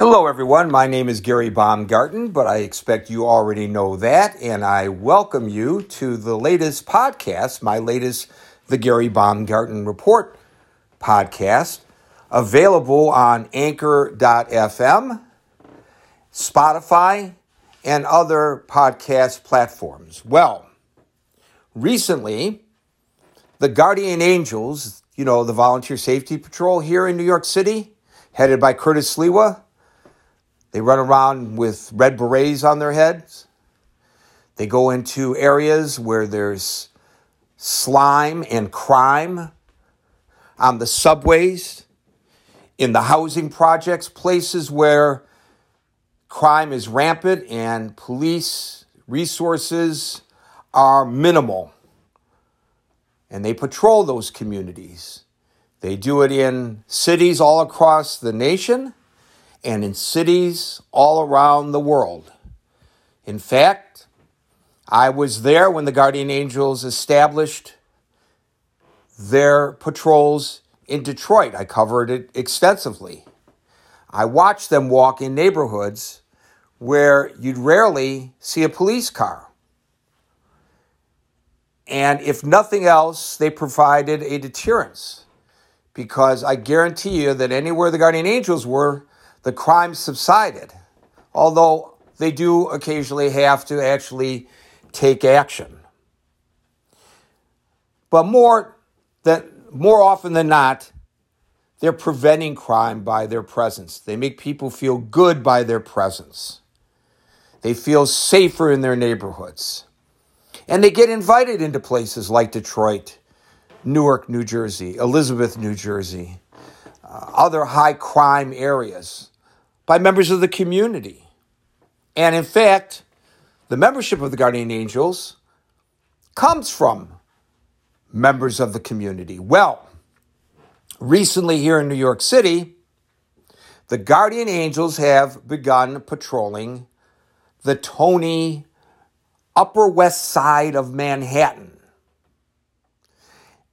Hello, everyone. My name is Gary Baumgarten, but I expect you already know that. And I welcome you to the latest podcast, my latest The Gary Baumgarten Report podcast, available on anchor.fm, Spotify, and other podcast platforms. Well, recently, the Guardian Angels, you know, the Volunteer Safety Patrol here in New York City, headed by Curtis Sliwa, they run around with red berets on their heads. They go into areas where there's slime and crime on the subways, in the housing projects, places where crime is rampant and police resources are minimal. And they patrol those communities. They do it in cities all across the nation and in cities all around the world. In fact, I was there when the Guardian Angels established their patrols in Detroit. I covered it extensively. I watched them walk in neighborhoods where you'd rarely see a police car. And if nothing else, they provided a deterrence because I guarantee you that anywhere the Guardian Angels were, the crime subsided, although they do occasionally have to actually take action. But more, than, more often than not, they're preventing crime by their presence. They make people feel good by their presence. They feel safer in their neighborhoods. And they get invited into places like Detroit, Newark, New Jersey, Elizabeth, New Jersey, uh, other high crime areas by members of the community. And in fact, the membership of the Guardian Angels comes from members of the community. Well, recently here in New York City, the Guardian Angels have begun patrolling the Tony Upper West Side of Manhattan,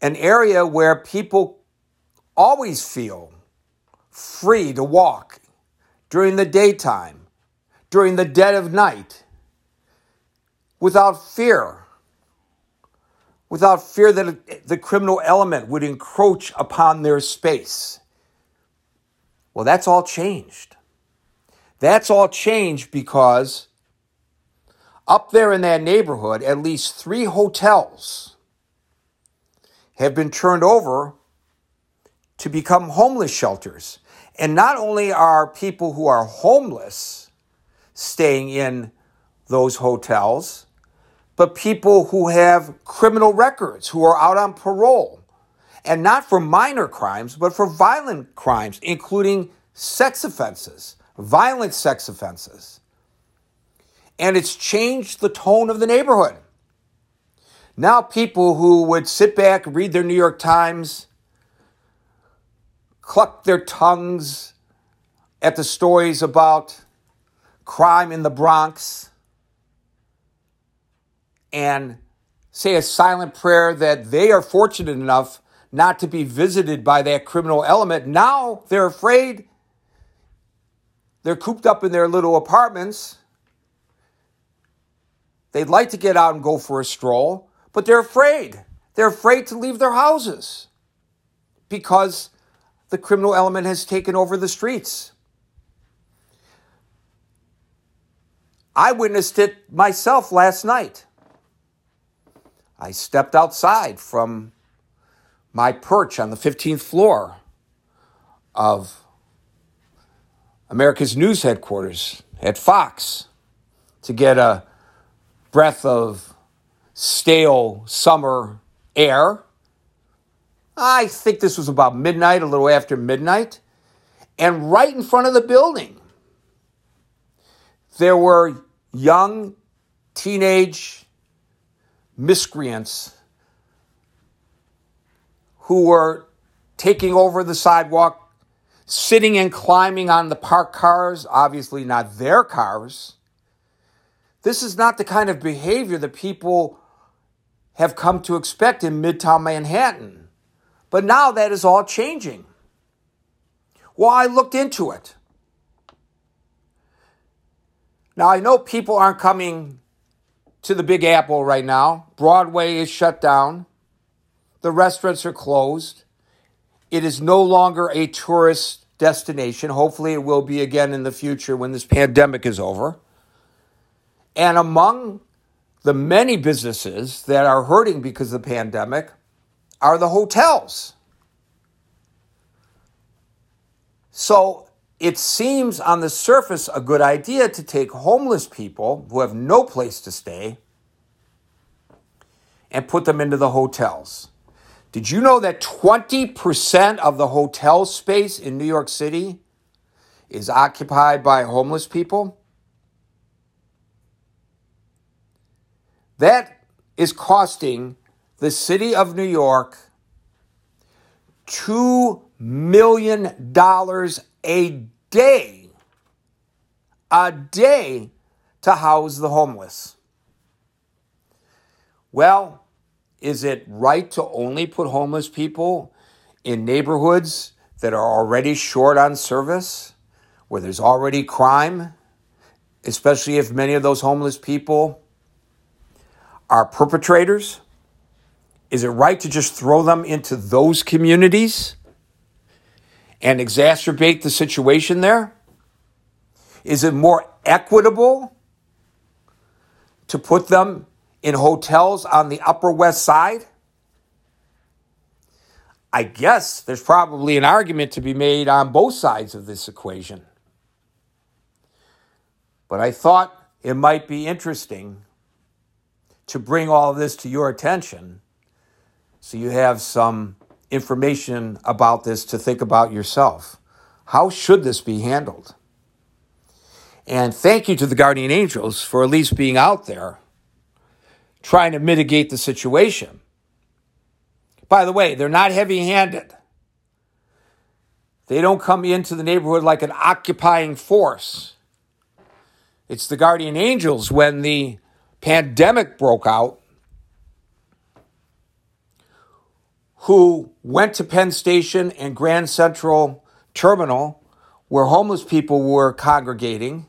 an area where people always feel free to walk during the daytime, during the dead of night, without fear, without fear that the criminal element would encroach upon their space. Well, that's all changed. That's all changed because up there in that neighborhood, at least three hotels have been turned over to become homeless shelters. And not only are people who are homeless staying in those hotels, but people who have criminal records, who are out on parole, and not for minor crimes, but for violent crimes, including sex offenses, violent sex offenses. And it's changed the tone of the neighborhood. Now, people who would sit back, read their New York Times, cluck their tongues at the stories about crime in the Bronx and say a silent prayer that they are fortunate enough not to be visited by that criminal element. Now they're afraid. They're cooped up in their little apartments. They'd like to get out and go for a stroll, but they're afraid. They're afraid to leave their houses because the criminal element has taken over the streets. I witnessed it myself last night. I stepped outside from my perch on the 15th floor of America's news headquarters at Fox to get a breath of stale summer air I think this was about midnight, a little after midnight. And right in front of the building, there were young teenage miscreants who were taking over the sidewalk, sitting and climbing on the parked cars, obviously not their cars. This is not the kind of behavior that people have come to expect in Midtown Manhattan. But now that is all changing. Well, I looked into it. Now, I know people aren't coming to the Big Apple right now. Broadway is shut down, the restaurants are closed. It is no longer a tourist destination. Hopefully, it will be again in the future when this pandemic is over. And among the many businesses that are hurting because of the pandemic are the hotels. So it seems on the surface a good idea to take homeless people who have no place to stay and put them into the hotels. Did you know that 20% of the hotel space in New York City is occupied by homeless people? That is costing the city of New York $2 million a day, a day to house the homeless. Well, is it right to only put homeless people in neighborhoods that are already short on service, where there's already crime, especially if many of those homeless people are perpetrators? Is it right to just throw them into those communities and exacerbate the situation there? Is it more equitable to put them in hotels on the Upper West Side? I guess there's probably an argument to be made on both sides of this equation. But I thought it might be interesting to bring all this to your attention so you have some information about this to think about yourself. How should this be handled? And thank you to the Guardian Angels for at least being out there trying to mitigate the situation. By the way, they're not heavy handed. They don't come into the neighborhood like an occupying force. It's the Guardian Angels when the pandemic broke out who went to Penn Station and Grand Central Terminal where homeless people were congregating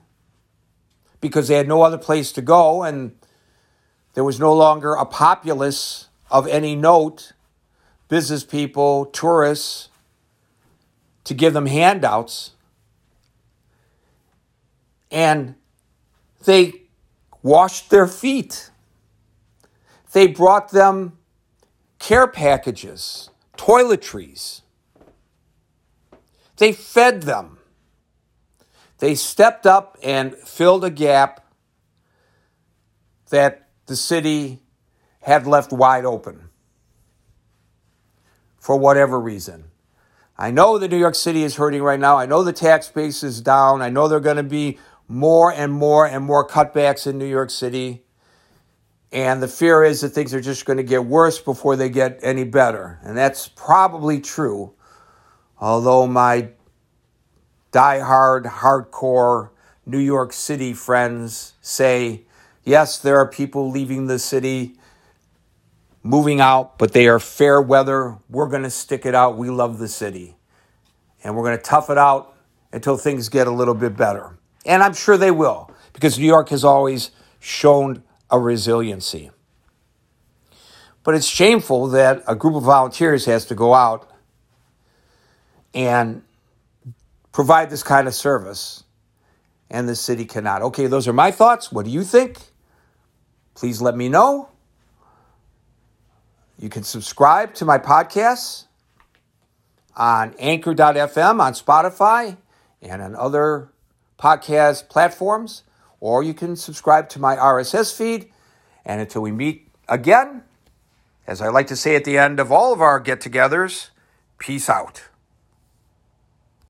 because they had no other place to go and there was no longer a populace of any note, business people, tourists, to give them handouts. And they washed their feet. They brought them care packages, toiletries. They fed them. They stepped up and filled a gap that the city had left wide open for whatever reason. I know that New York City is hurting right now. I know the tax base is down. I know there are going to be more and more and more cutbacks in New York City. And the fear is that things are just going to get worse before they get any better. And that's probably true. Although my die-hard, hardcore New York City friends say, yes, there are people leaving the city, moving out, but they are fair weather. We're going to stick it out. We love the city. And we're going to tough it out until things get a little bit better. And I'm sure they will, because New York has always shown a resiliency. But it's shameful that a group of volunteers has to go out and provide this kind of service, and the city cannot. Okay, those are my thoughts. What do you think? Please let me know. You can subscribe to my podcasts on anchor.fm, on Spotify, and on other podcast platforms, or you can subscribe to my RSS feed. And until we meet again, as I like to say at the end of all of our get togethers, peace out.